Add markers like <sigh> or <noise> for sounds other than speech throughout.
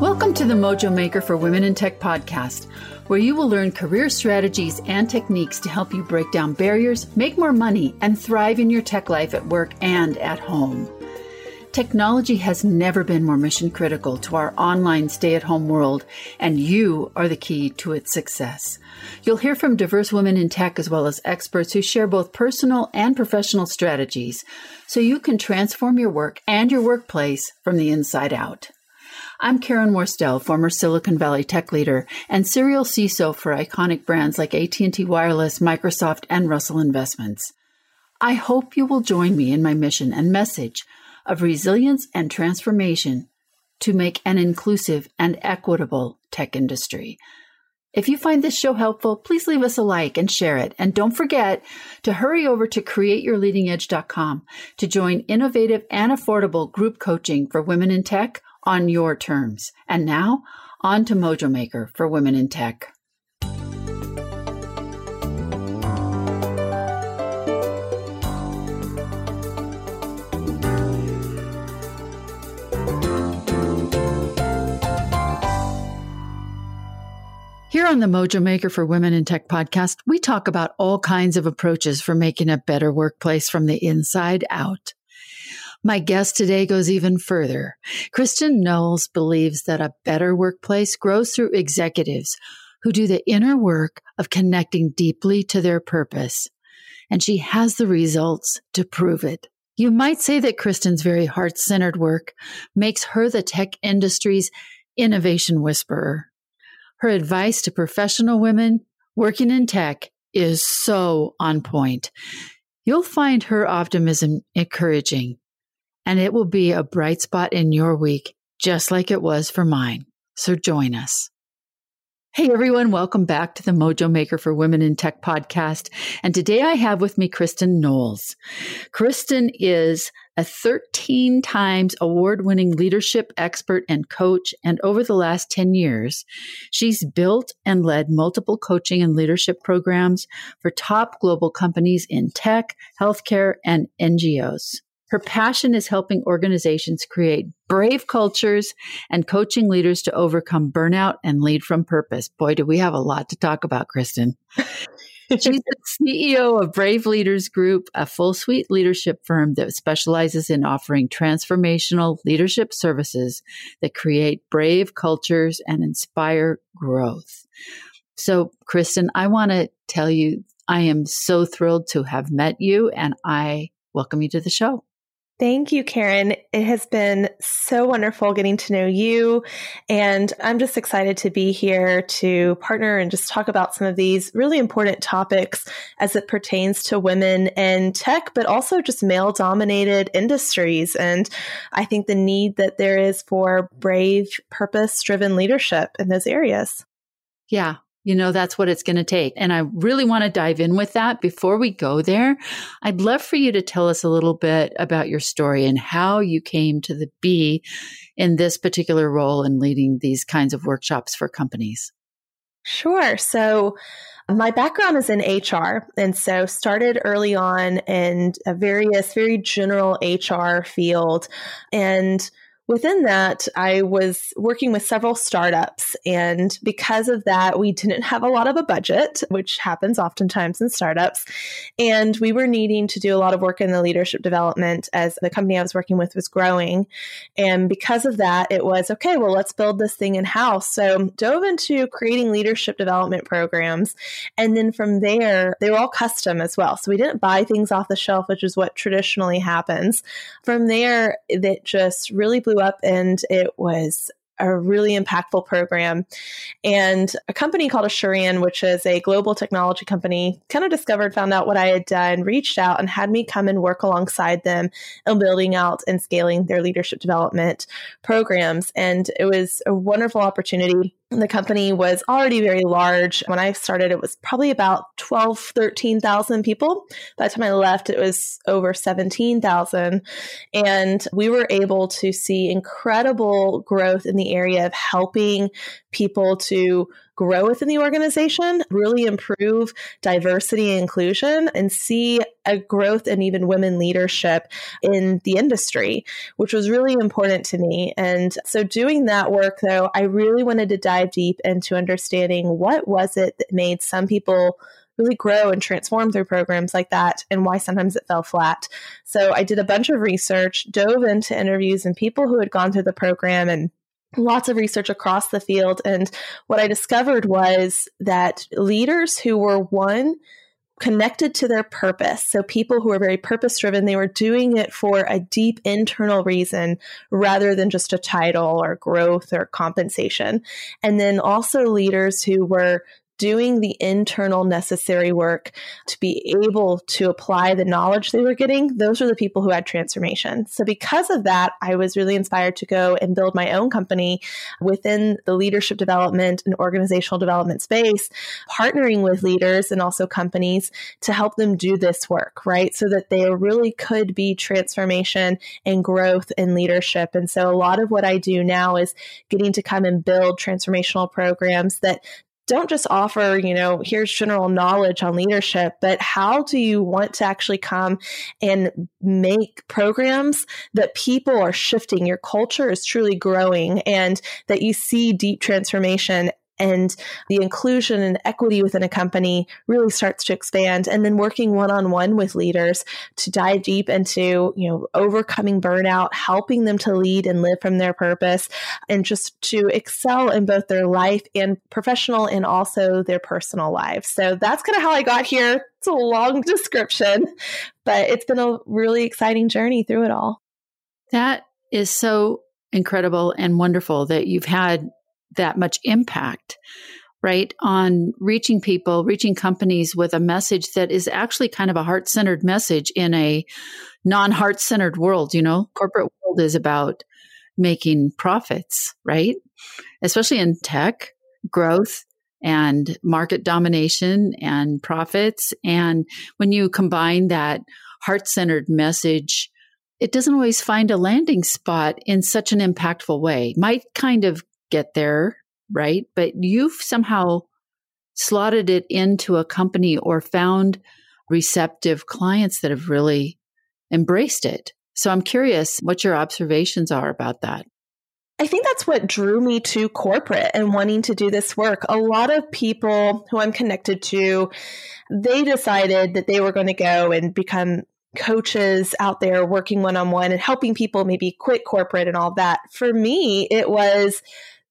Welcome to the Mojo Maker for Women in Tech podcast, where you will learn career strategies and techniques to help you break down barriers, make more money, and thrive in your tech life at work and at home. Technology has never been more mission critical to our online stay at home world, and you are the key to its success. You'll hear from diverse women in tech as well as experts who share both personal and professional strategies so you can transform your work and your workplace from the inside out. I'm Karen Worstell, former Silicon Valley tech leader and serial CISO for iconic brands like AT&T Wireless, Microsoft, and Russell Investments. I hope you will join me in my mission and message of resilience and transformation to make an inclusive and equitable tech industry. If you find this show helpful, please leave us a like and share it. And don't forget to hurry over to createyourleadingedge.com to join innovative and affordable group coaching for women in tech on your terms. And now, on to Mojo Maker for Women in Tech. Here on the Mojo Maker for Women in Tech podcast, we talk about all kinds of approaches for making a better workplace from the inside out. My guest today goes even further. Kristen Knowles believes that a better workplace grows through executives who do the inner work of connecting deeply to their purpose. And she has the results to prove it. You might say that Kristen's very heart centered work makes her the tech industry's innovation whisperer. Her advice to professional women working in tech is so on point. You'll find her optimism encouraging and it will be a bright spot in your week, just like it was for mine. So join us. Hey everyone, welcome back to the Mojo Maker for Women in Tech podcast. And today I have with me Kristen Knowles. Kristen is a 13 times award winning leadership expert and coach. And over the last 10 years, she's built and led multiple coaching and leadership programs for top global companies in tech, healthcare, and NGOs. Her passion is helping organizations create brave cultures and coaching leaders to overcome burnout and lead from purpose. Boy, do we have a lot to talk about, Kristen. <laughs> She's the CEO of Brave Leaders Group, a full suite leadership firm that specializes in offering transformational leadership services that create brave cultures and inspire growth. So, Kristen, I want to tell you, I am so thrilled to have met you and I welcome you to the show. Thank you, Karen. It has been so wonderful getting to know you. And I'm just excited to be here to partner and just talk about some of these really important topics as it pertains to women and tech, but also just male dominated industries. And I think the need that there is for brave, purpose driven leadership in those areas. Yeah, you know, that's what it's going to take. And I really want to dive in with that. Before we go there, I'd love for you to tell us a little bit about your story and how you came to the be in this particular role in leading these kinds of workshops for companies. Sure. So, my background is in HR, and so started early on in a various, very general HR field, and Within that, I was working with several startups. And because of that, we didn't have a lot of a budget, which happens oftentimes in startups. And we were needing to do a lot of work in the leadership development as the company I was working with was growing. And because of that, it was okay, well, let's build this thing in house. So dove into creating leadership development programs. And then from there, they were all custom as well. So we didn't buy things off the shelf, which is what traditionally happens. From there, it just really blew up and it was a really impactful program. And a company called Asurion, which is a global technology company, kind of discovered, found out what I had done, reached out, and had me come and work alongside them in building out and scaling their leadership development programs. And it was a wonderful opportunity the company was already very large. When I started, it was probably about 12, 13,000 people. By the time I left, it was over 17,000. And we were able to see incredible growth in the area of helping people to grow within the organization, really improve diversity and inclusion, and see a growth in even women leadership in the industry, which was really important to me. And so, doing that work, though, I really wanted to dive deep into understanding what was it that made some people really grow and transform through programs like that and why sometimes it fell flat. So I did a bunch of research, dove into interviews and people who had gone through the program and lots of research across the field. And what I discovered was that leaders who were one, connected to their purpose. So people who were very purpose driven, they were doing it for a deep internal reason rather than just a title or growth or compensation. And then also leaders who were doing the internal necessary work to be able to apply the knowledge they were getting, those are the people who had transformation. So, because of that, I was really inspired to go and build my own company within the leadership development and organizational development space, partnering with leaders and also companies to help them do this work, right? So that there really could be transformation and growth in leadership. And so, a lot of what I do now is getting to come and build transformational programs that don't just offer, you know, here's general knowledge on leadership, but how do you want to actually come and make programs that people are shifting? Your culture is truly growing and that you see deep transformation and the inclusion and equity within a company really starts to expand. And then working one-on-one with leaders to dive deep into you know overcoming burnout helping them to lead and live from their purpose and just to excel in both their life and professional and also their personal lives. So that's kind of how i got here. It's a long <laughs> description but it's been a really exciting journey through it all. That is so incredible and wonderful that you've had that much impact right on reaching people reaching companies with a message that is actually kind of a heart-centered message in a non-heart-centered world you know? Corporate world is about making profits right? Especially in tech growth and market domination and profits. And when you combine that heart-centered message it doesn't always find a landing spot in such an impactful way. Might kind of get there, right? But you've somehow slotted it into a company or found receptive clients that have really embraced it. So I'm curious what your observations are about that. I think that's what drew me to corporate and wanting to do this work. A lot of people who I'm connected to, they decided that they were going to go and become coaches out there working one on one and helping people maybe quit corporate and all that. For me, it was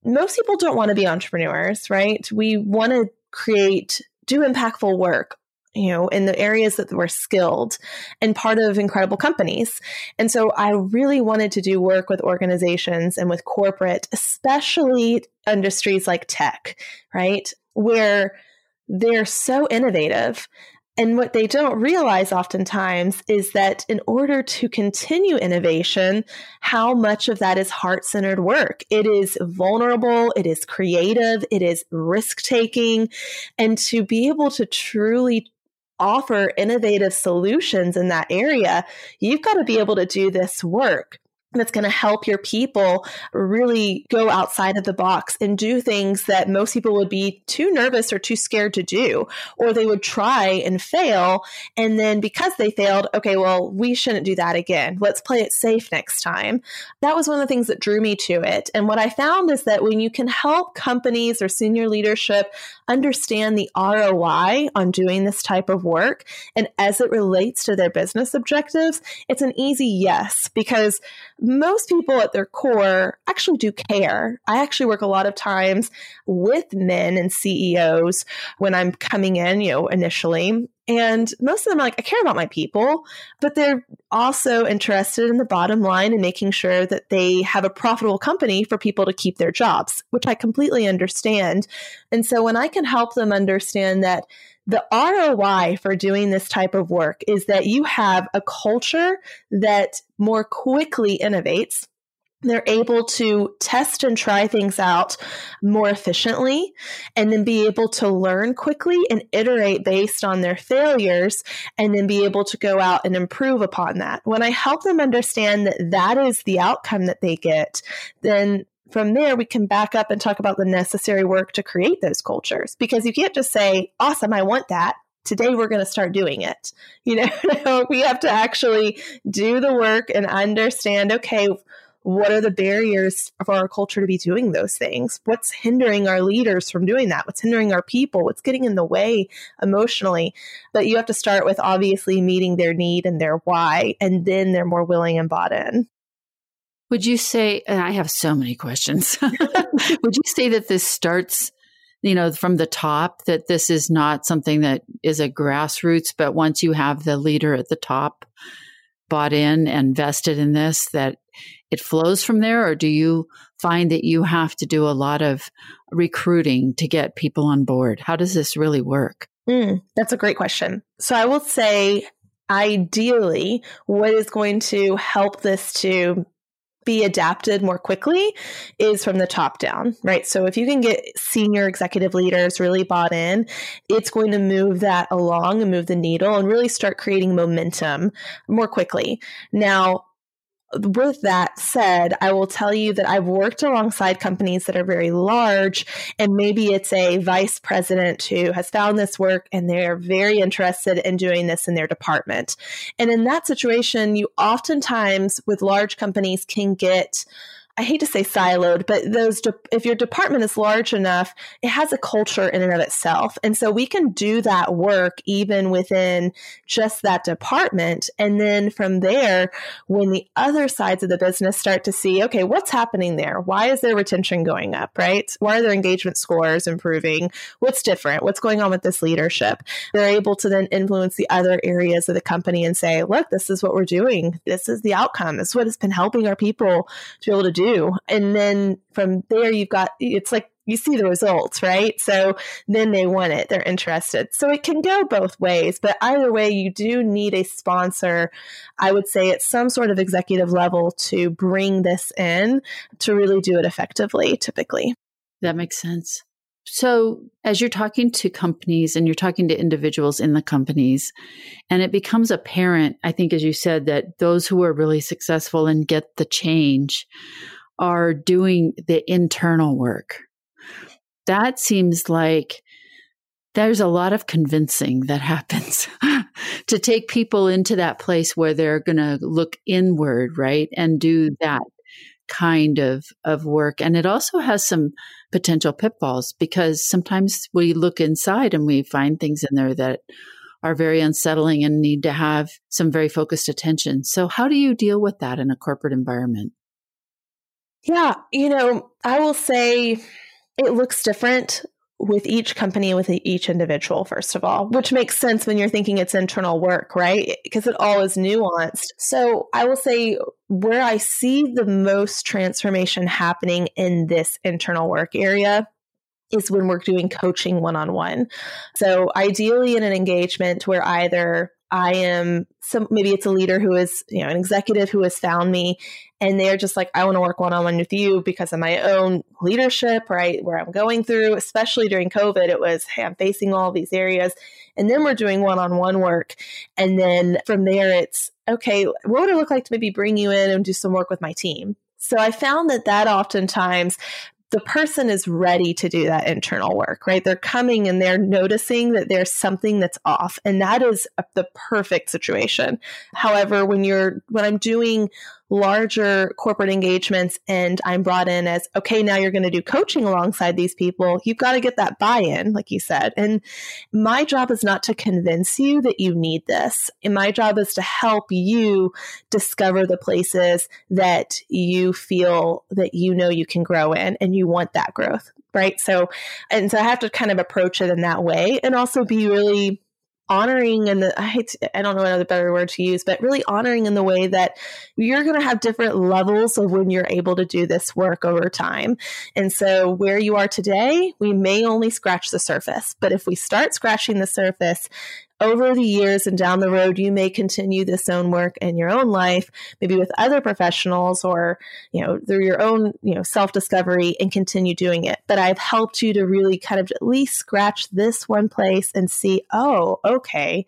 most people don't want to be entrepreneurs, right? We want to create, do impactful work, you know, in the areas that we're skilled and part of incredible companies. And so I really wanted to do work with organizations and with corporate, especially industries like tech, right? Where they're so innovative and what they don't realize oftentimes is that in order to continue innovation, how much of that is heart centered work? It is vulnerable, it is creative, it is risk taking. And to be able to truly offer innovative solutions in that area, you've got to be able to do this work that's going to help your people really go outside of the box and do things that most people would be too nervous or too scared to do, or they would try and fail. And then because they failed, okay, well, we shouldn't do that again. Let's play it safe next time. That was one of the things that drew me to it. And what I found is that when you can help companies or senior leadership understand the ROI on doing this type of work, and as it relates to their business objectives, it's an easy yes because most people at their core actually do care. I actually work a lot of times with men and CEOs when I'm coming in, you know, initially. And most of them are like, I care about my people, but they're also interested in the bottom line and making sure that they have a profitable company for people to keep their jobs, which I completely understand. And so when I can help them understand that the ROI for doing this type of work is that you have a culture that more quickly innovates. They're able to test and try things out more efficiently and then be able to learn quickly and iterate based on their failures and then be able to go out and improve upon that. When I help them understand that that is the outcome that they get, then from there, we can back up and talk about the necessary work to create those cultures because you can't just say, awesome, I want that. Today we're going to start doing it. <laughs> You know, <laughs> we have to actually do the work and understand, okay, what are the barriers for our culture to be doing those things? What's hindering our leaders from doing that? What's hindering our people? What's getting in the way emotionally? But you have to start with obviously meeting their need and their why, and then they're more willing and bought in. Would you say, and I have so many questions, <laughs> <laughs> would you say that this starts, you know, from the top, that this is not something that is a grassroots, but once you have the leader at the top bought in and vested in this, that it flows from there? Or do you find that you have to do a lot of recruiting to get people on board? How does this really work? Mm, that's a great question. So I will say, ideally, what is going to help this to be adapted more quickly is from the top down, right? So if you can get senior executive leaders really bought in, it's going to move that along and move the needle and really start creating momentum more quickly. Now, with that said, I will tell you that I've worked alongside companies that are very large, and maybe it's a vice president who has found this work and they're very interested in doing this in their department. And in that situation, you oftentimes, with large companies, can get I hate to say siloed, but those de- if your department is large enough, it has a culture in and of itself. And so we can do that work even within just that department. And then from there, when the other sides of the business start to see, okay, what's happening there? Why is their retention going up, right? Why are their engagement scores improving? What's different? What's going on with this leadership? They're able to then influence the other areas of the company and say, look, this is what we're doing. This is the outcome. This is what has been helping our people to be able to do do. And then from there, you've got, it's like, you see the results, right? So then they want it, they're interested. So it can go both ways, but either way, you do need a sponsor, I would say at some sort of executive level to bring this in to really do it effectively, typically. That makes sense. So, as you're talking to companies and you're talking to individuals in the companies, and it becomes apparent, I think, as you said, that those who are really successful and get the change are doing the internal work. That seems like there's a lot of convincing that happens <laughs> to take people into that place where they're going to look inward, right? And do that kind of, of work. And it also has some potential pitfalls because sometimes we look inside and we find things in there that are very unsettling and need to have some very focused attention. So, how do you deal with that in a corporate environment? Yeah, you know, I will say it looks different with each company with each individual first of all which makes sense when you're thinking it's internal work right? Because it all is nuanced. So i will say where i see the most transformation happening in this internal work area is when we're doing coaching one-on-one. So ideally in an engagement where either I am some maybe it's a leader who is, you know, an executive who has found me and they're just like, I want to work one on one with you because of my own leadership, right? Where I'm going through, especially during COVID, it was, hey, I'm facing all these areas. And then we're doing one on one work. And then from there, it's, okay, what would it look like to maybe bring you in and do some work with my team? So I found that that oftentimes the person is ready to do that internal work, right? They're coming and they're noticing that there's something that's off. And that is the perfect situation. However, when you're, when I'm doing larger corporate engagements and I'm brought in as, okay, now you're going to do coaching alongside these people, you've got to get that buy in, like you said. And my job is not to convince you that you need this. And my job is to help you discover the places that you feel that you know you can grow in and you want that growth. Right. So, and so I have to kind of approach it in that way and also be really honoring and I hate to, I don't know another better word to use, but really honoring in the way that you're going to have different levels of when you're able to do this work over time. And so where you are today, we may only scratch the surface, but if we start scratching the surface, over the years and down the road, you may continue this own work in your own life, maybe with other professionals or, you know, through your own, you know, self discovery and continue doing it. But I've helped you to really kind of at least scratch this one place and see, oh, okay,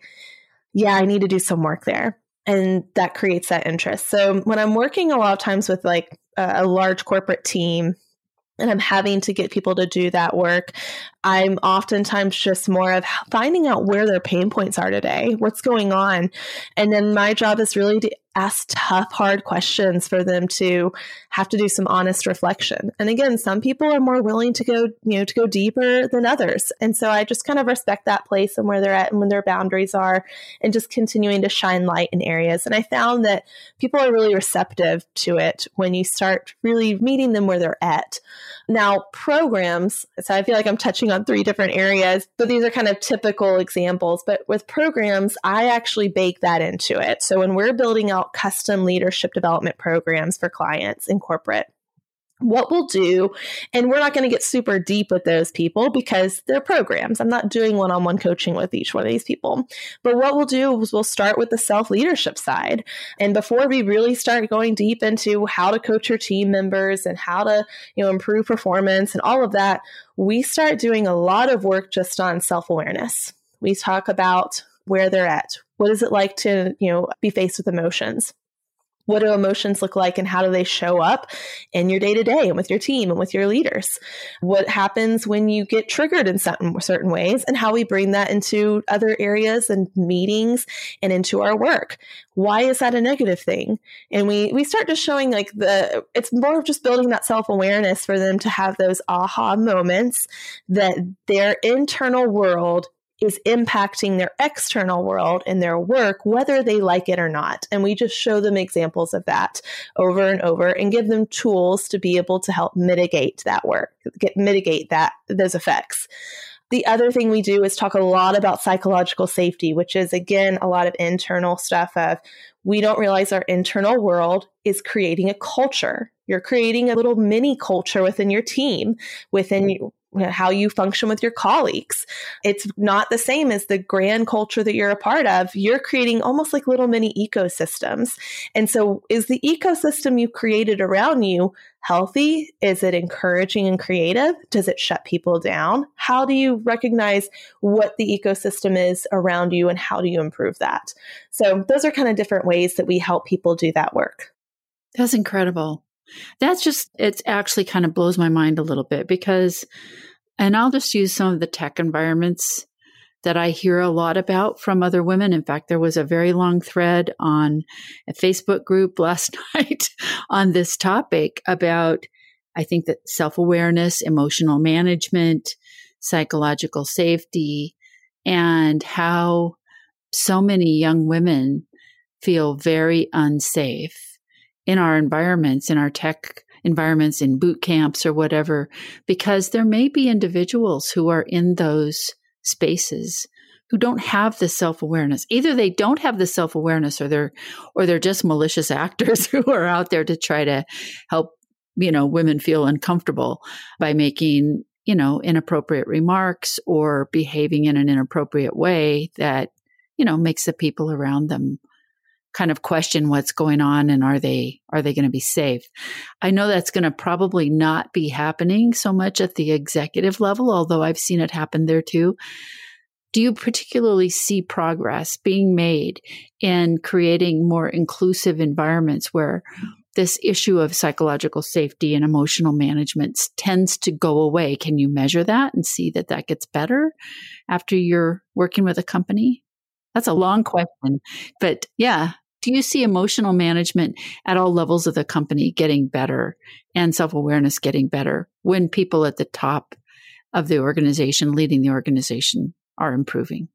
yeah, I need to do some work there. And that creates that interest. So when I'm working a lot of times with like a, a large corporate team, and I'm having to get people to do that work, I'm oftentimes just more of finding out where their pain points are today, what's going on. And then my job is really to ask tough, hard questions for them to have to do some honest reflection. And again, some people are more willing to go, you know, to go deeper than others. And so I just kind of respect that place and where they're at and when their boundaries are and just continuing to shine light in areas. And I found that people are really receptive to it when you start really meeting them where they're at. Now, programs, so I feel like I'm touching on three different areas, but these are kind of typical examples. But with programs, I actually bake that into it. So when we're building out custom leadership development programs for clients in corporate, what we'll do, and we're not going to get super deep with those people because they're programs. I'm not doing one on one coaching with each one of these people. But what we'll do is we'll start with the self leadership side. And before we really start going deep into how to coach your team members and how to, you know, improve performance and all of that, we start doing a lot of work just on self awareness. We talk about where they're at. What is it like to, you know, be faced with emotions? What do emotions look like and how do they show up in your day to day and with your team and with your leaders? What happens when you get triggered in certain, certain ways and how we bring that into other areas and meetings and into our work? Why is that a negative thing? And we, we start just showing like the, it's more of just building that self awareness for them to have those aha moments that their internal world is impacting their external world and their work, whether they like it or not. And we just show them examples of that over and over and give them tools to be able to help mitigate that work, get mitigate that those effects. The other thing we do is talk a lot about psychological safety, which is again a lot of internal stuff of we don't realize our internal world is creating a culture. You're creating a little mini culture within your team, within mm-hmm. You, know, how you function with your colleagues. It's not the same as the grand culture that you're a part of. You're creating almost like little mini ecosystems. And so, is the ecosystem you created around you healthy? Is it encouraging and creative? Does it shut people down? How do you recognize what the ecosystem is around you and how do you improve that? So, those are kind of different ways that we help people do that work. That's incredible. That's just, it actually kind of blows my mind a little bit because, and I'll just use some of the tech environments that I hear a lot about from other women. In fact, there was a very long thread on a Facebook group <laughs> last night on this topic about, I think that self awareness, emotional management, psychological safety, and how so many young women feel very unsafe in our environments, in our tech environments, in boot camps or whatever, because there may be individuals who are in those spaces who don't have the self-awareness. Either they don't have the self-awareness or they're or they're just malicious actors <laughs> who are out there to try to help, you know, women feel uncomfortable by making, you know, inappropriate remarks or behaving in an inappropriate way that, you know, makes the people around them kind of question what's going on and are they are they going to be safe? I know that's going to probably not be happening so much at the executive level although i've seen it happen there too. Do you particularly see progress being made in creating more inclusive environments where this issue of psychological safety and emotional management tends to go away? Can you measure that and see that that gets better after you're working with a company that's a long question, but yeah, do you see emotional management at all levels of the company getting better and self awareness getting better when people at the top of the organization, leading the organization, are improving?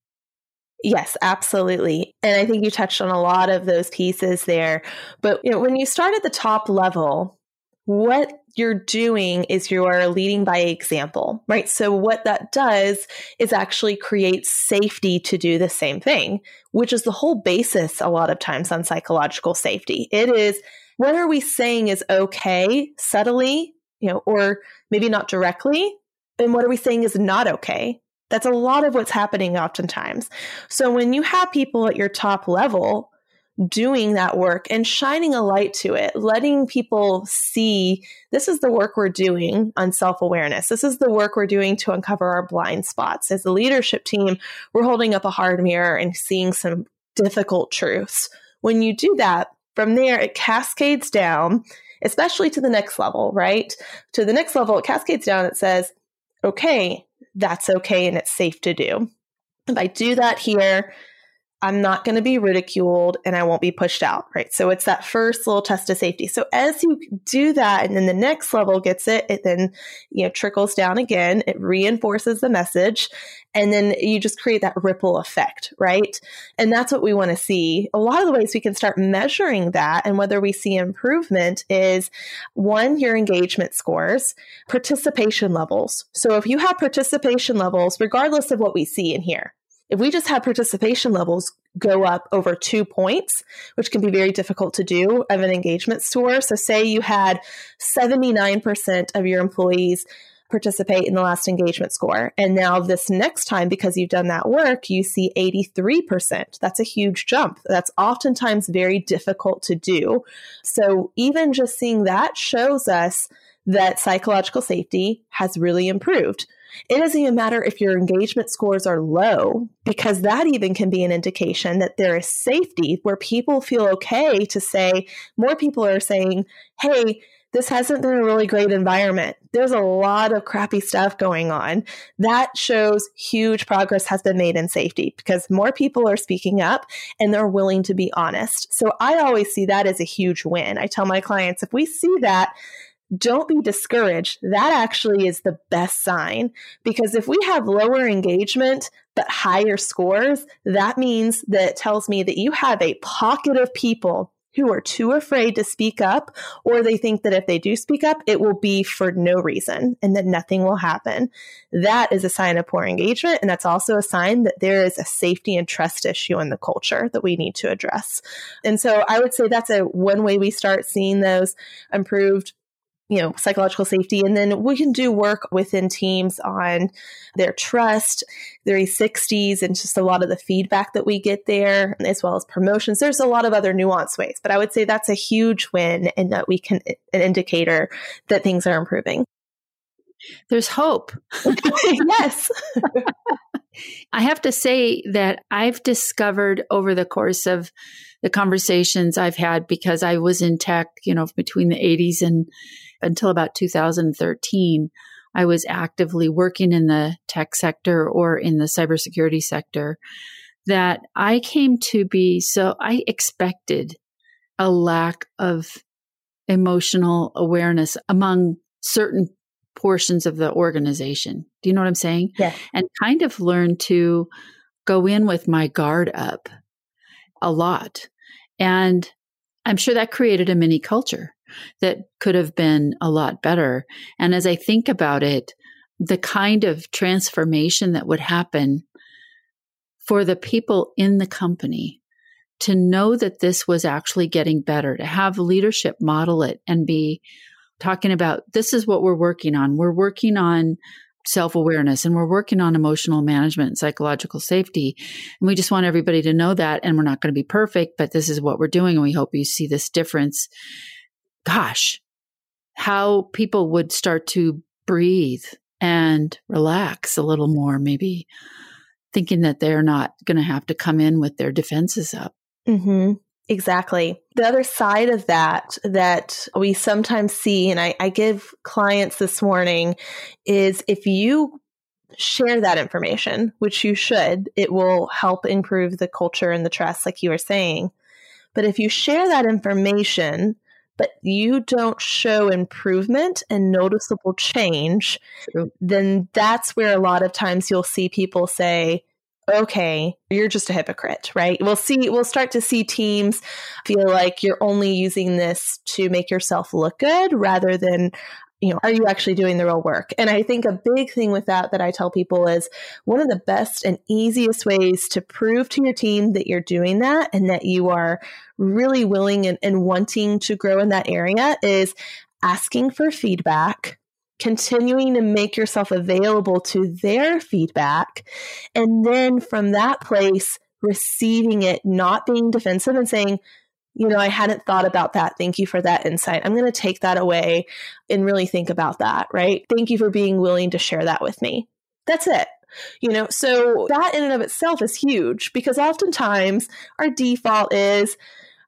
Yes, absolutely. And I think you touched on a lot of those pieces there. But you know, when you start at the top level, what you're doing is you're leading by example, right? So, what that does is actually create safety to do the same thing, which is the whole basis a lot of times on psychological safety. It is what are we saying is okay subtly, you know, or maybe not directly, and what are we saying is not okay? That's a lot of what's happening oftentimes. So, when you have people at your top level doing that work and shining a light to it, letting people see this is the work we're doing on self awareness. This is the work we're doing to uncover our blind spots. As a leadership team, we're holding up a hard mirror and seeing some difficult truths. When you do that, from there, it cascades down, especially to the next level, right? To the next level, it cascades down. It says, okay, that's okay and it's safe to do. If I do that here, I'm not going to be ridiculed and I won't be pushed out, right? So it's that first little test of safety. So as you do that and then the next level gets it, it then, you know, trickles down again. It reinforces the message and then you just create that ripple effect, right? And that's what we want to see. A lot of the ways we can start measuring that and whether we see improvement is one, your engagement scores, participation levels. So if you have participation levels, regardless of what we see in here, if we just have participation levels go up over two points, which can be very difficult to do of an engagement score. So, say you had 79% of your employees participate in the last engagement score. And now, this next time, because you've done that work, you see 83%. That's a huge jump. That's oftentimes very difficult to do. So, even just seeing that shows us that psychological safety has really improved. It doesn't even matter if your engagement scores are low, because that even can be an indication that there is safety where people feel okay to say, more people are saying, hey, this hasn't been a really great environment. There's a lot of crappy stuff going on. That shows huge progress has been made in safety because more people are speaking up and they're willing to be honest. So I always see that as a huge win. I tell my clients if we see that, don't be discouraged. That actually is the best sign because if we have lower engagement but higher scores, that means that tells me that you have a pocket of people who are too afraid to speak up, or they think that if they do speak up, it will be for no reason and that nothing will happen. That is a sign of poor engagement. And that's also a sign that there is a safety and trust issue in the culture that we need to address. And so I would say that's a one way we start seeing those improved you know psychological safety. And then we can do work within teams on their trust their e60s and just a lot of the feedback that we get there as well as promotions. There's a lot of other nuanced ways but i would say that's a huge win and that we can an indicator that things are improving. There's hope. <laughs> Yes. <laughs> I have to say that i've discovered over the course of the conversations i've had because i was in tech you know between the 80s and until about 2013, I was actively working in the tech sector or in the cybersecurity sector that I came to be so I expected a lack of emotional awareness among certain portions of the organization. Do you know what I'm saying? Yeah. And kind of learned to go in with my guard up a lot. And I'm sure that created a mini culture that could have been a lot better. And as I think about it, the kind of transformation that would happen for the people in the company to know that this was actually getting better, to have leadership model it and be talking about this is what we're working on. We're working on self awareness and we're working on emotional management and psychological safety. And we just want everybody to know that. And we're not going to be perfect, but this is what we're doing. And we hope you see this difference gosh, how people would start to breathe and relax a little more, maybe thinking that they're not going to have to come in with their defenses up. Mm-hmm. Exactly. The other side of that, that we sometimes see, and I, I give clients this warning, is if you share that information, which you should, it will help improve the culture and the trust, like you were saying. But if you share that information, but you don't show improvement and noticeable change, True. then that's where a lot of times you'll see people say, okay, you're just a hypocrite, right? We'll see, we'll start to see teams feel like you're only using this to make yourself look good rather than you know, are you actually doing the real work? And I think a big thing with that that I tell people is one of the best and easiest ways to prove to your team that you're doing that and that you are really willing and, and wanting to grow in that area is asking for feedback continuing to make yourself available to their feedback. And then from that place, receiving it, not being defensive and saying, you know, I hadn't thought about that. Thank you for that insight. I'm going to take that away and really think about that, right? Thank you for being willing to share that with me. That's it. You know, so that in and of itself is huge because oftentimes our default is,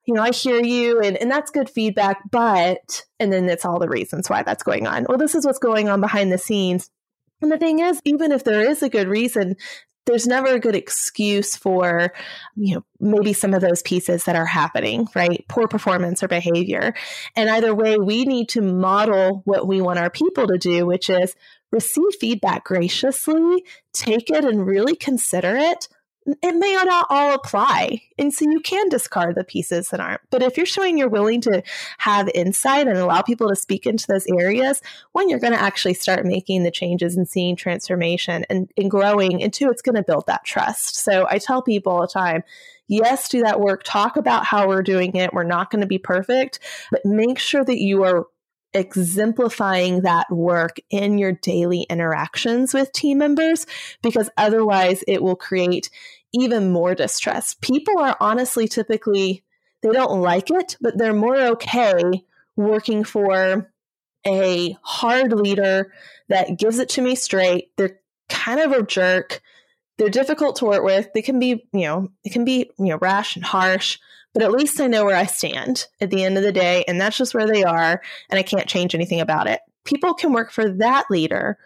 you know, I hear you and, and that's good feedback, but, and then it's all the reasons why that's going on. Well, this is what's going on behind the scenes. And the thing is, even if there is a good reason, there's never a good excuse for you know maybe some of those pieces that are happening right? Poor performance or behavior. And either way we need to model what we want our people to do which is receive feedback graciously take it and really consider it it may not all apply. And so you can discard the pieces that aren't. But if you're showing you're willing to have insight and allow people to speak into those areas, one, you're going to actually start making the changes and seeing transformation and, and growing. And two, it's going to build that trust. So I tell people all the time, yes, do that work. Talk about how we're doing it. We're not going to be perfect, but make sure that you are exemplifying that work in your daily interactions with team members because otherwise it will create even more distress. People are honestly typically, they don't like it, but they're more okay working for a hard leader that gives it to me straight. They're kind of a jerk. They're difficult to work with. They can be, you know, it can be, you know, rash and harsh, but at least I know where I stand at the end of the day. And that's just where they are. And I can't change anything about it. People can work for that leader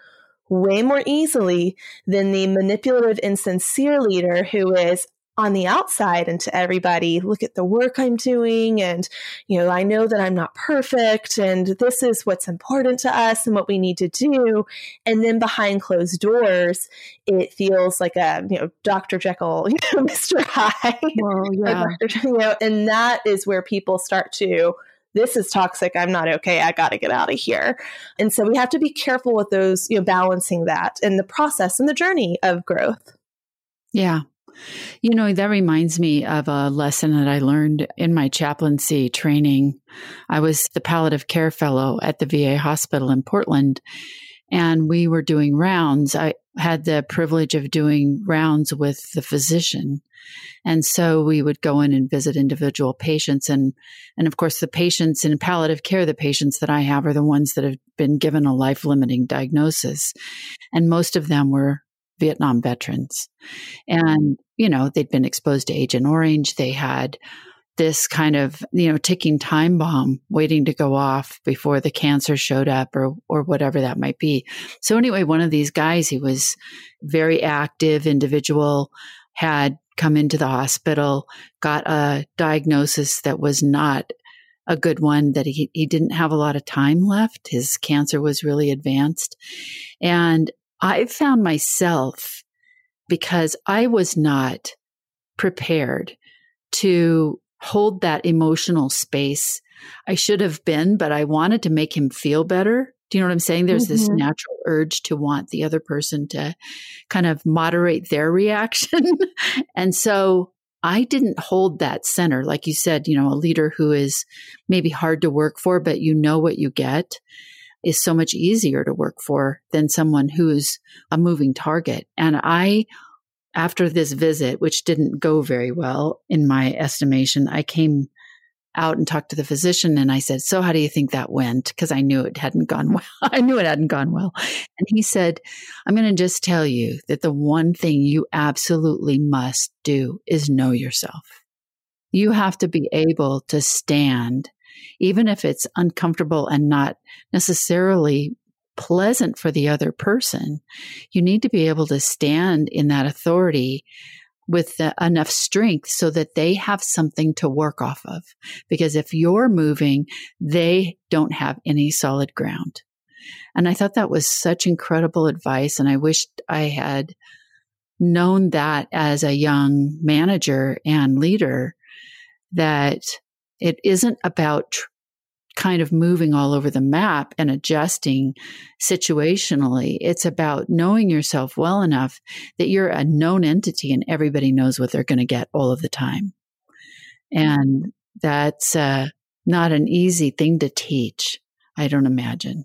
way more easily than the manipulative, insincere leader who is on the outside and to everybody look at the work i'm doing and you know i know that i'm not perfect and this is what's important to us and what we need to do and then behind closed doors it feels like a you know dr jekyll <laughs> you know mr hyde well, yeah. you know and that is where people start to this is toxic. I'm not okay. I got to get out of here. And so we have to be careful with those, you know, balancing that in the process and the journey of growth. Yeah. You know, that reminds me of a lesson that I learned in my chaplaincy training. I was the palliative care fellow at the VA hospital in Portland, and we were doing rounds. I had the privilege of doing rounds with the physician. And so we would go in and visit individual patients. And, and of course, the patients in palliative care, the patients that I have are the ones that have been given a life limiting diagnosis. And most of them were Vietnam veterans. And, you know, they'd been exposed to Agent Orange. They had this kind of, you know, ticking time bomb waiting to go off before the cancer showed up or, or whatever that might be. So anyway, one of these guys, he was very active individual, had come into the hospital, got a diagnosis that was not a good one, that he, he didn't have a lot of time left. His cancer was really advanced. And I found myself because I was not prepared to hold that emotional space. I should have been, but I wanted to make him feel better. Do you know what I'm saying? There's mm-hmm. this natural urge to want the other person to kind of moderate their <laughs> reaction. and so I didn't hold that center. Like you said, you know, a leader who is maybe hard to work for, but you know what you get is so much easier to work for than someone who's a moving target. And I, after this visit, which didn't go very well in my estimation, I came out and talked to the physician and I said, So how do you think that went? Because I knew it hadn't gone <laughs> well. I knew it hadn't gone well. And he said, I'm going to just tell you that the one thing you absolutely must do is know yourself. You have to be able to stand even if it's uncomfortable and not necessarily pleasant for the other person, you need to be able to stand in that authority with the, enough strength so that they have something to work off of. Because if you're moving, they don't have any solid ground. And I thought that was such incredible advice. And I wished I had known that as a young manager and leader that it isn't about tr- kind of moving all over the map and adjusting situationally. It's about knowing yourself well enough that you're a known entity and everybody knows what they're going to get all of the time. And that's uh, not an easy thing to teach, I don't imagine.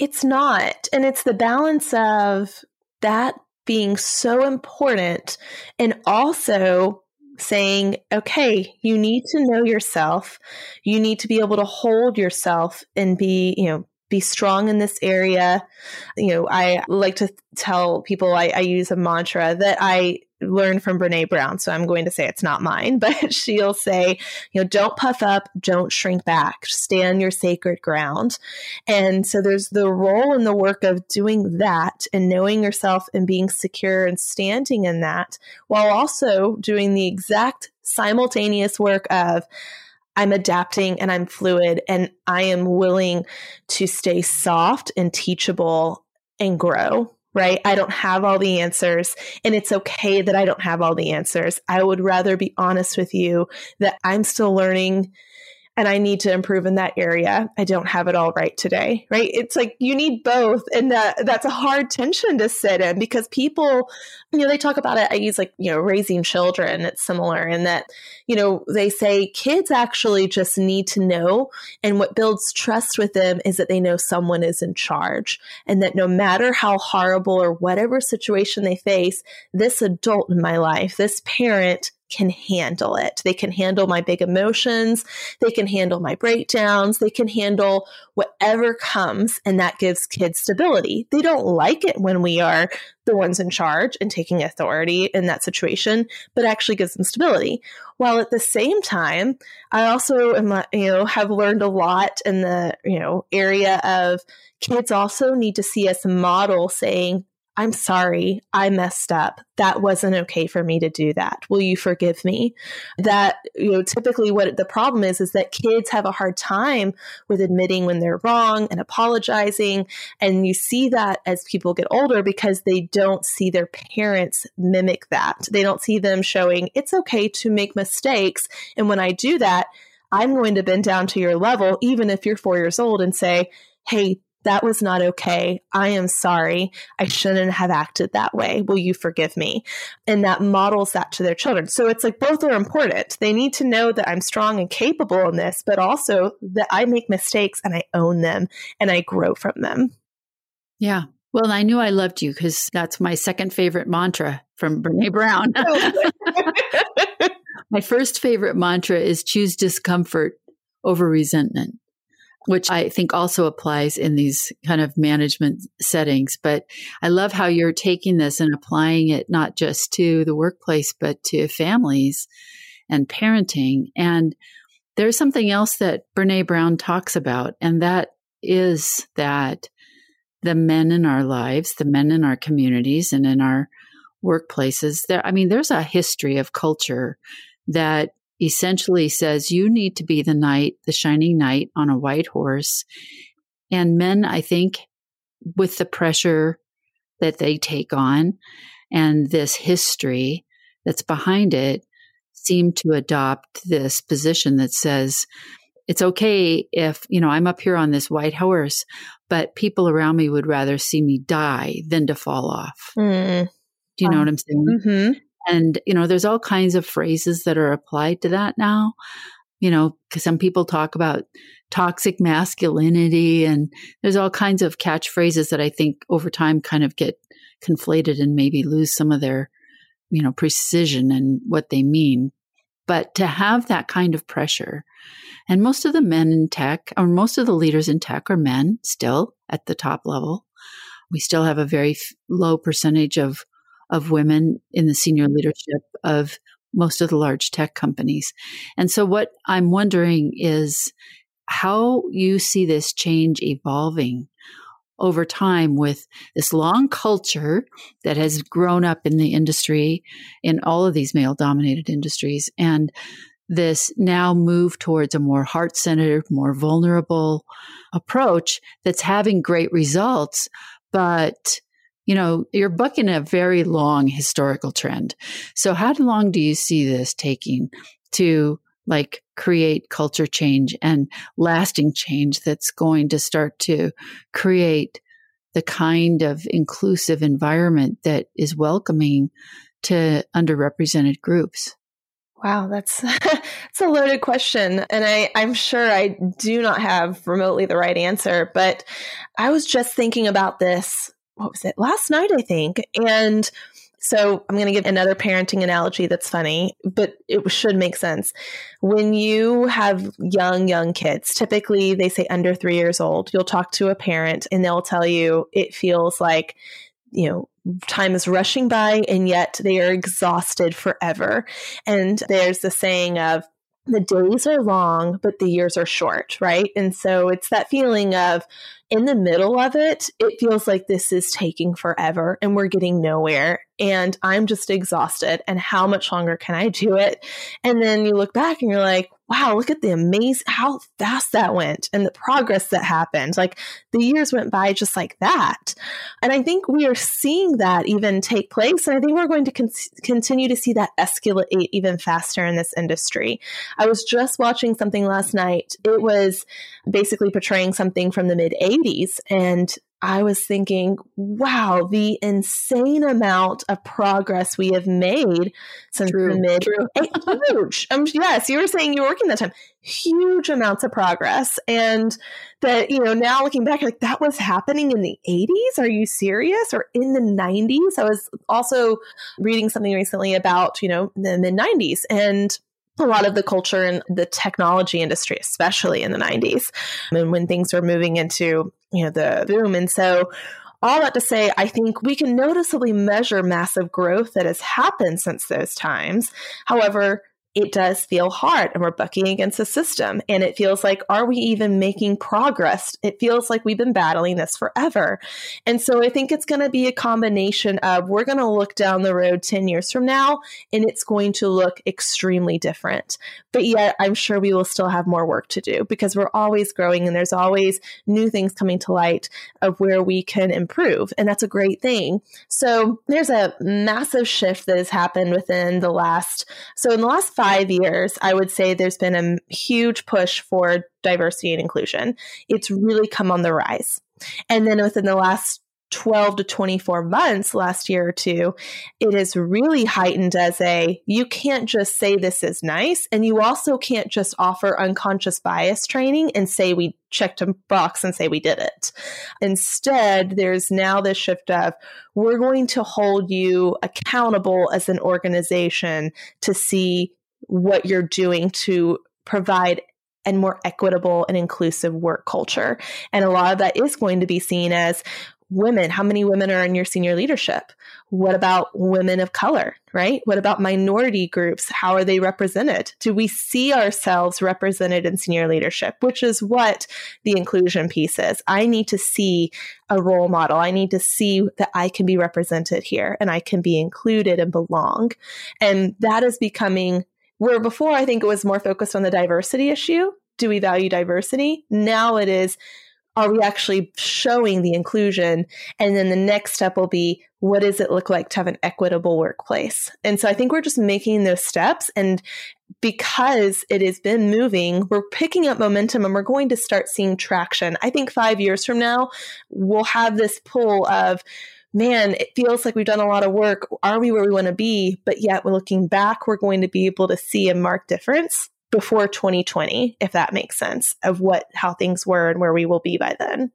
It's not. And it's the balance of that being so important and also saying, okay, you need to know yourself. You need to be able to hold yourself and be, you know, be strong in this area. You know, I like to tell people I, I use a mantra that I learned from Brene Brown. So I'm going to say it's not mine, <laughs> but she'll say, you know, don't puff up, don't shrink back, stay on your sacred ground. And so there's the role in the work of doing that and knowing yourself and being secure and standing in that while also doing the exact simultaneous work of, I'm adapting and I'm fluid and I am willing to stay soft and teachable and grow, right? I don't have all the answers and it's okay that I don't have all the answers. I would rather be honest with you that I'm still learning and I need to improve in that area. I don't have it all right today, right? It's like you need both. And that, that's a hard tension to sit in because people, you know, they talk about it. I use like, you know, raising children. It's similar in that, you know, they say kids actually just need to know. And what builds trust with them is that they know someone is in charge and that no matter how horrible or whatever situation they face, this adult in my life, this parent can handle it. They can handle my big emotions. They can handle my breakdowns. They can handle whatever comes, and that gives kids stability. They don't like it when we are the ones in charge and taking authority in that situation, but actually gives them stability. While at the same time, I also am, you know, have learned a lot in the, you know, area of kids also need to see us model saying, I'm sorry, I messed up. That wasn't okay for me to do that. Will you forgive me? That, you know, typically what the problem is, is that kids have a hard time with admitting when they're wrong and apologizing. And you see that as people get older because they don't see their parents mimic that. They don't see them showing it's okay to make mistakes. And when I do that, I'm going to bend down to your level, even if you're four years old, and say, Hey, that was not okay. I am sorry. I shouldn't have acted that way. Will you forgive me? And that models that to their children. So it's like both are important. They need to know that I'm strong and capable in this, but also that I make mistakes and I own them and I grow from them. Yeah. Well, I knew I loved you because that's my second favorite mantra from Brene Brown. <laughs> Oh. <laughs> <laughs> my first favorite mantra is choose discomfort over resentment which I think also applies in these kind of management settings. But I love how you're taking this and applying it not just to the workplace, but to families and parenting. And there's something else that Brene Brown talks about, and that is that the men in our lives, the men in our communities and in our workplaces, there, I mean, there's a history of culture that essentially says you need to be the knight, the shining knight on a white horse. And men, I think, with the pressure that they take on and this history that's behind it, seem to adopt this position that says, it's okay if, you know, I'm up here on this white horse, but people around me would rather see me die than to fall off. Mm. Do you know what I'm saying? Mm-hmm. And, you know, there's all kinds of phrases that are applied to that now. You know, because some people talk about toxic masculinity and there's all kinds of catchphrases that I think over time kind of get conflated and maybe lose some of their, you know, precision and what they mean. But to have that kind of pressure, and most of the men in tech, or most of the leaders in tech are men still at the top level. We still have a very low percentage of of women in the senior mm-hmm. leadership of most of the large tech companies. And so, what I'm wondering is how you see this change evolving over time with this long culture that has grown up in the industry, in all of these male dominated industries, and this now move towards a more heart centered, more vulnerable approach that's having great results, but you know, you're bucking a very long historical trend. So how long do you see this taking to like create culture change and lasting change that's going to start to create the kind of inclusive environment that is welcoming to underrepresented groups? Wow, that's <laughs> that's a loaded question, and I I'm sure I do not have remotely the right answer. But I was just thinking about this what was it last night, I think. And So I'm going to give another parenting analogy that's funny, but it should make sense. When you have young, young kids, typically they say under three years old, you'll talk to a parent and they'll tell you it feels like, you know, time is rushing by and yet they are exhausted forever. And there's the saying of, the days are long, but the years are short, right? And so it's that feeling of in the middle of it, it feels like this is taking forever and we're getting nowhere. And I'm just exhausted. And how much longer can I do it? And then you look back and you're like, wow, look at the amazing, how fast that went and the progress that happened. Like the years went by just like that. And I think we are seeing that even take place. And I think we're going to con- continue to see that escalate even faster in this industry. I was just watching something last night. It was basically portraying something from the mid 80s. And I was thinking, wow, the insane amount of progress we have made since true, the mid true. <laughs> huge. Um, yes, you were saying you were working that time. Huge amounts of progress. And that, you know, now looking back, like that was happening in the 80s. Are you serious? Or in the 90s? I was also reading something recently about, you know, the mid 90s and a lot of the culture and the technology industry, especially in the 90s, and when things were moving into you know the boom. And so all that to say, I think we can noticeably measure massive growth that has happened since those times. However, it does feel hard and we're bucking against the system. And it feels like, are we even making progress? It feels like we've been battling this forever. And so I think it's going to be a combination of we're going to look down the road 10 years from now and it's going to look extremely different. But yet I'm sure we will still have more work to do because we're always growing and there's always new things coming to light of where we can improve. And that's a great thing. So there's a massive shift that has happened within the last, so in the last five five years, I would say there's been a huge push for diversity and inclusion. It's really come on the rise. And then within the last 12 to 24 months last year or two, it has really heightened as a you can't just say this is nice. And you also can't just offer unconscious bias training and say we checked a box and say we did it. Instead, there's now this shift of we're going to hold you accountable as an organization to see what you're doing to provide a more equitable and inclusive work culture. And a lot of that is going to be seen as women. How many women are in your senior leadership? What about women of color, right? What about minority groups? How are they represented? Do we see ourselves represented in senior leadership, which is what the inclusion piece is? I need to see a role model. I need to see that I can be represented here and I can be included and belong. And that is becoming where before I think it was more focused on the diversity issue. Do we value diversity? Now it is, are we actually showing the inclusion? And then the next step will be, what does it look like to have an equitable workplace? And so I think we're just making those steps. And because it has been moving, we're picking up momentum and we're going to start seeing traction. I think five years from now, we'll have this pull of, man, it feels like we've done a lot of work. Are we where we want to be? But yet, we're looking back, we're going to be able to see a marked difference before 2020, if that makes sense, of what how things were and where we will be by then.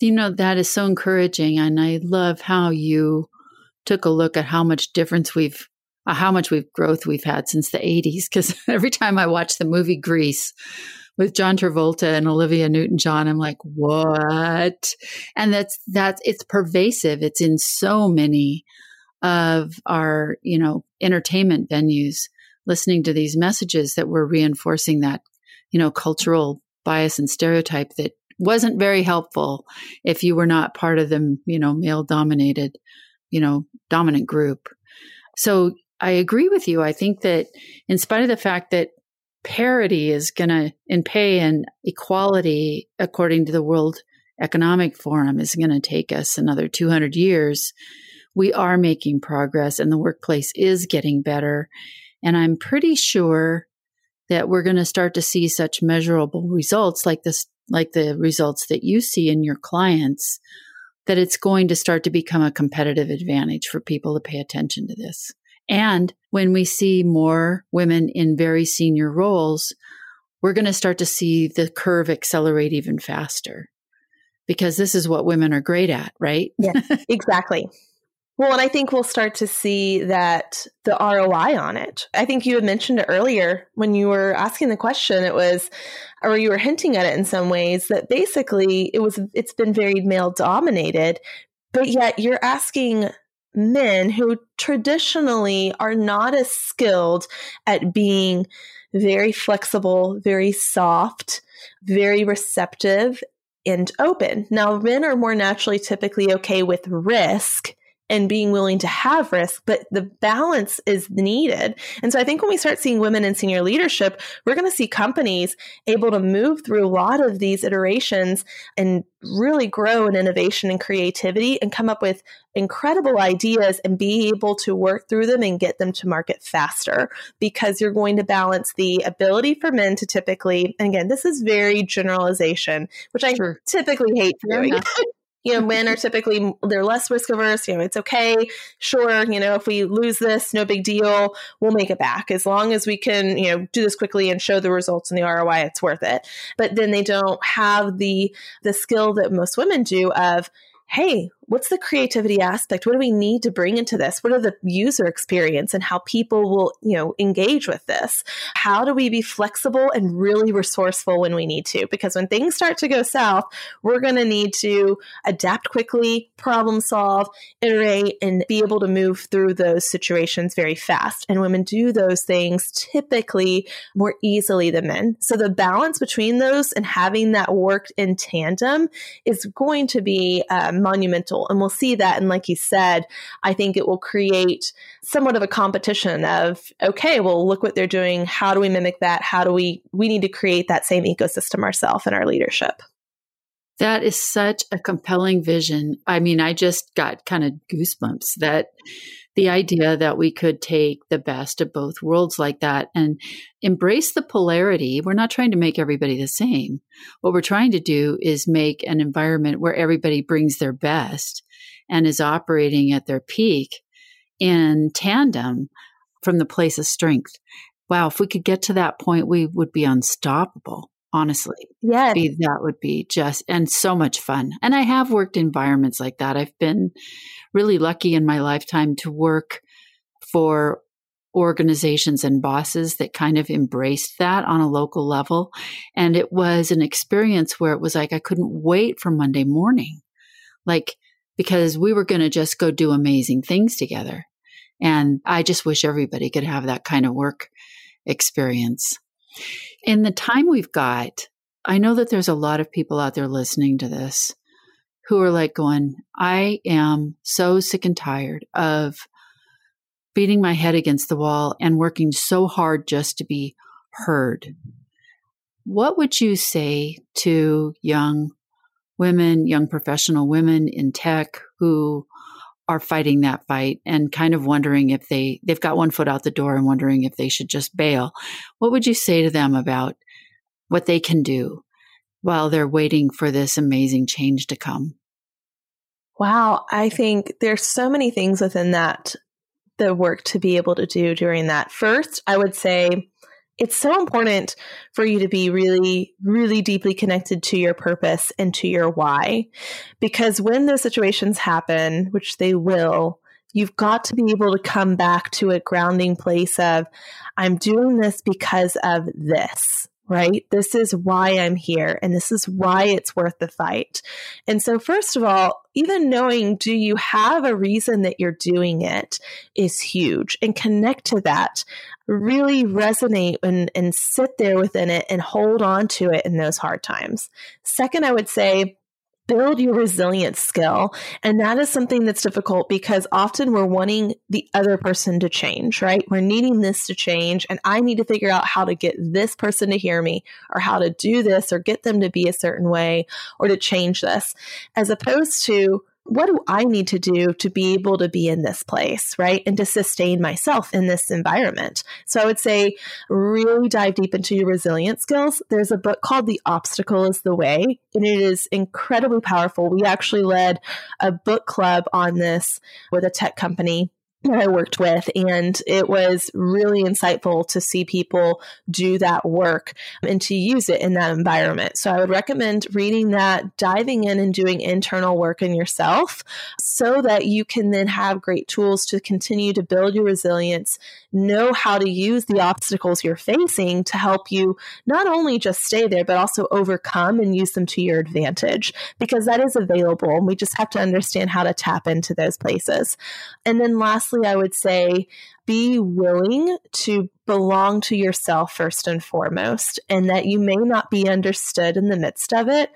You know, that is so encouraging. And I love how you took a look at how much difference we've, uh, how much we've growth we've had since the 80s. Because <laughs> every time I watch the movie Grease, with John Travolta and Olivia Newton John. I'm like, what? And that's, that's, it's pervasive. It's in so many of our, you know, entertainment venues, listening to these messages that were reinforcing that, you know, cultural bias and stereotype that wasn't very helpful if you were not part of the, you know, male dominated, you know, dominant group. So I agree with you. I think that in spite of the fact that parity is going to, in pay and equality, according to the World Economic Forum, is going to take us another 200 years. We are making progress and the workplace is getting better. And I'm pretty sure that we're going to start to see such measurable results like this, like the results that you see in your clients, that it's going to start to become a competitive advantage for people to pay attention to this. And when we see more women in very senior roles, we're going to start to see the curve accelerate even faster because this is what women are great at, right? Yeah, <laughs> exactly. Well, and I think we'll start to see that the ROI on it. I think you had mentioned it earlier when you were asking the question. It was, or you were hinting at it in some ways that basically it was, it's been very male dominated, but yet you're asking men who traditionally are not as skilled at being very flexible, very soft, very receptive, and open. Now, men are more naturally typically okay with risk and being willing to have risk, but the balance is needed. And so I think when we start seeing women in senior leadership, we're going to see companies able to move through a lot of these iterations and really grow in innovation and creativity and come up with incredible ideas and be able to work through them and get them to market faster because you're going to balance the ability for men to typically, and again, this is very generalization, which I sure. typically hate doing. Yeah. <laughs> you know, men are typically they're less risk averse. You know, it's okay. Sure, you know, if we lose this, no big deal. We'll make it back as long as we can, you know, do this quickly and show the results and the ROI. It's worth it. But then they don't have the the skill that most women do of hey, what's the creativity aspect? What do we need to bring into this? What are the user experience and how people will, you know, engage with this? How do we be flexible and really resourceful when we need to? Because when things start to go south, we're going to need to adapt quickly, problem solve, iterate, and be able to move through those situations very fast. And women do those things typically more easily than men. So the balance between those and having that work in tandem is going to be um, monumental. And we'll see that. And like you said, I think it will create somewhat of a competition of, okay, well, look what they're doing. How do we mimic that? How do we, we need to create that same ecosystem ourselves in our leadership. That is such a compelling vision. I mean, I just got kind of goosebumps that the idea that we could take the best of both worlds like that and embrace the polarity. We're not trying to make everybody the same. What we're trying to do is make an environment where everybody brings their best and is operating at their peak in tandem from the place of strength. Wow, if we could get to that point, we would be unstoppable honestly. Yeah. That would be just, and so much fun. And I have worked environments like that. I've been really lucky in my lifetime to work for organizations and bosses that kind of embraced that on a local level. And it was an experience where it was like, I couldn't wait for Monday morning. Like, because we were going to just go do amazing things together. And I just wish everybody could have that kind of work experience. In the time we've got, I know that there's a lot of people out there listening to this who are like going, I am so sick and tired of beating my head against the wall and working so hard just to be heard. What would you say to young women, young professional women in tech who are fighting that fight and kind of wondering if they they've got one foot out the door and wondering if they should just bail what would you say to them about what they can do while they're waiting for this amazing change to come wow i think there's so many things within that the work to be able to do during that first i would say it's so important for you to be really, really deeply connected to your purpose and to your why. Because when those situations happen, which they will, you've got to be able to come back to a grounding place of, I'm doing this because of this right? This is why I'm here and this is why it's worth the fight. And so, first of all, even knowing do you have a reason that you're doing it is huge and connect to that. Really resonate and, and sit there within it and hold on to it in those hard times. Second, I would say, build your resilience skill. And that is something that's difficult because often we're wanting the other person to change, right? We're needing this to change. And I need to figure out how to get this person to hear me or how to do this or get them to be a certain way or to change this, as opposed to what do I need to do to be able to be in this place, right? And to sustain myself in this environment. So I would say really dive deep into your resilience skills. There's a book called The Obstacle is the Way, and it is incredibly powerful. We actually led a book club on this with a tech company that I worked with. And it was really insightful to see people do that work and to use it in that environment. So I would recommend reading that, diving in and doing internal work in yourself so that you can then have great tools to continue to build your resilience, know how to use the obstacles you're facing to help you not only just stay there, but also overcome and use them to your advantage because that is available. And we just have to understand how to tap into those places. And then lastly, I would say be willing to belong to yourself first and foremost, and that you may not be understood in the midst of it,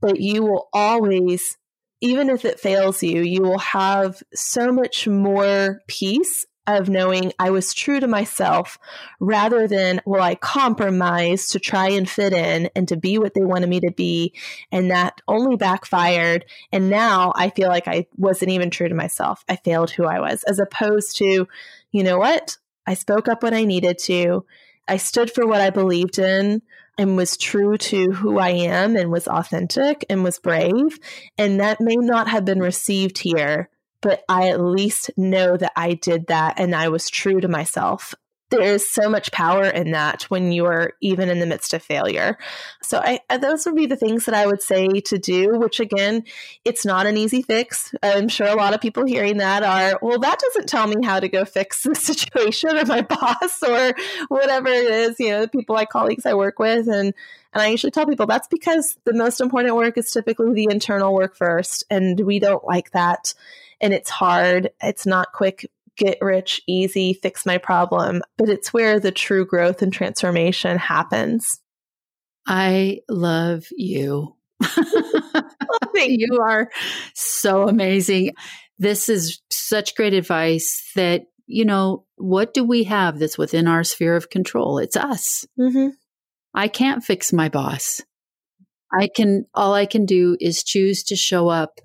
but you will always even if it fails you, you will have so much more peace of knowing I was true to myself rather than, well, I compromised to try and fit in and to be what they wanted me to be. And that only backfired. And now I feel like I wasn't even true to myself. I failed who I was, as opposed to, you know what? I spoke up when I needed to. I stood for what I believed in and was true to who I am and was authentic and was brave. And that may not have been received here but I at least know that I did that and I was true to myself. There is so much power in that when you're even in the midst of failure. So, I, uh, those would be the things that I would say to do, which again, it's not an easy fix. I'm sure a lot of people hearing that are, well, that doesn't tell me how to go fix <laughs> the situation or my boss or whatever it is, you know, the people, my colleagues I work with. And and I usually tell people that's because the most important work is typically the internal work first. And we don't like that and it's hard. It's not quick, get rich, easy, fix my problem, but it's where the true growth and transformation happens. I love you. <laughs> you are so amazing. This is such great advice that, you know, what do we have that's within our sphere of control? It's us. Mm-hmm. I can't fix my boss. I can, all I can do is choose to show up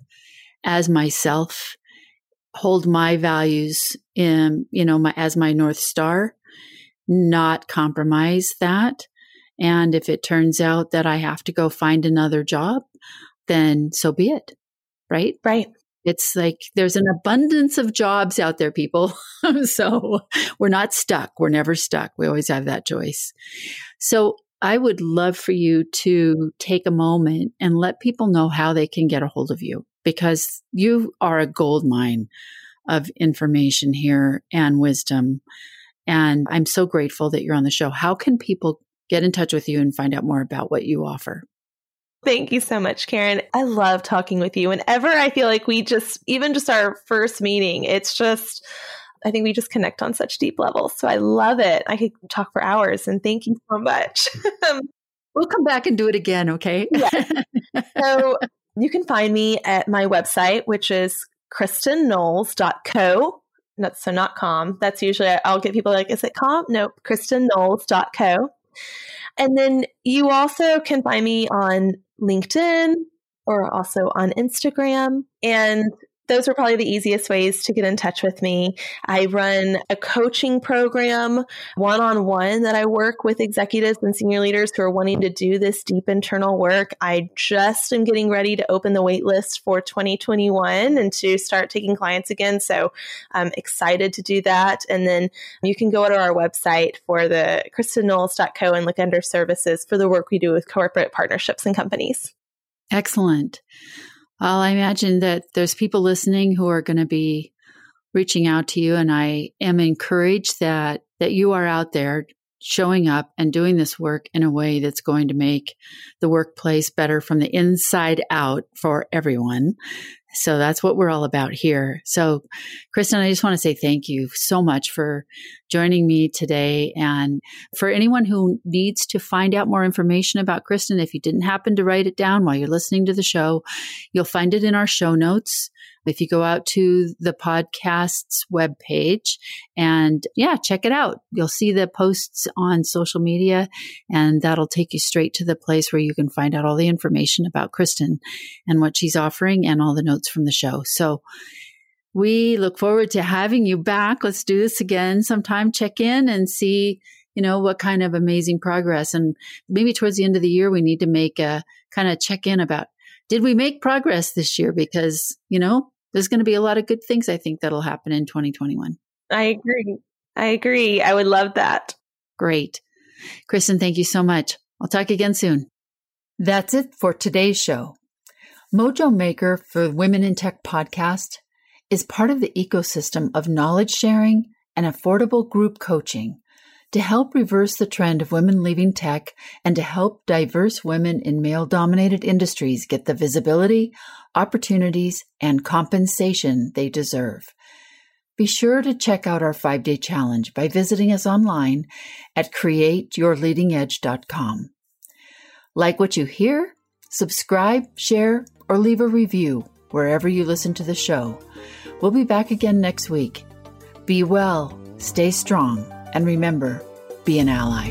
as myself hold my values in, you know, my, as my North Star, not compromise that. And if it turns out that I have to go find another job, then so be it. Right? Right. It's like there's an abundance of jobs out there, people. <laughs> so we're not stuck. We're never stuck. We always have that choice. So I would love for you to take a moment and let people know how they can get a hold of you because you are a gold mine of information here and wisdom. And I'm so grateful that you're on the show. How can people get in touch with you and find out more about what you offer? Thank you so much, Karen. I love talking with you. Whenever I feel like we just, even just our first meeting, it's just, I think we just connect on such deep levels. So I love it. I could talk for hours and thank you so much. <laughs> we'll come back and do it again, okay? yeah. <laughs> So you can find me at my website, which is kristenknowles.co. No, so not com. That's usually, I'll get people like, is it com? Nope, kristenknowles.co. And then you also can find me on LinkedIn or also on Instagram. And those are probably the easiest ways to get in touch with me. I run a coaching program one on one that I work with executives and senior leaders who are wanting to do this deep internal work. I just am getting ready to open the wait list for 2021 and to start taking clients again. So I'm excited to do that. And then you can go to our website for the kristenknowles.co and look under services for the work we do with corporate partnerships and companies. Excellent. Well, I imagine that there's people listening who are going to be reaching out to you, and I am encouraged that that you are out there showing up and doing this work in a way that's going to make the workplace better from the inside out for everyone. So that's what we're all about here. So, Kristen, I just want to say thank you so much for joining me today. And for anyone who needs to find out more information about Kristen, if you didn't happen to write it down while you're listening to the show, you'll find it in our show notes. If you go out to the podcast's webpage and yeah, check it out. You'll see the posts on social media and that'll take you straight to the place where you can find out all the information about Kristen and what she's offering and all the notes from the show. So we look forward to having you back. Let's do this again sometime. Check in and see, you know, what kind of amazing progress. And maybe towards the end of the year, we need to make a kind of check in about did we make progress this year? Because, you know, there's going to be a lot of good things I think that'll happen in 2021. I agree. I agree. I would love that. Great. Kristen, thank you so much. I'll talk again soon. That's it for today's show. Mojo Maker for Women in Tech podcast is part of the ecosystem of knowledge sharing and affordable group coaching to help reverse the trend of women leaving tech and to help diverse women in male dominated industries get the visibility, opportunities, and compensation they deserve. Be sure to check out our five day challenge by visiting us online at createyourleadingedge.com. Like what you hear? Subscribe, share, or leave a review wherever you listen to the show. We'll be back again next week. Be well, stay strong, and remember be an ally.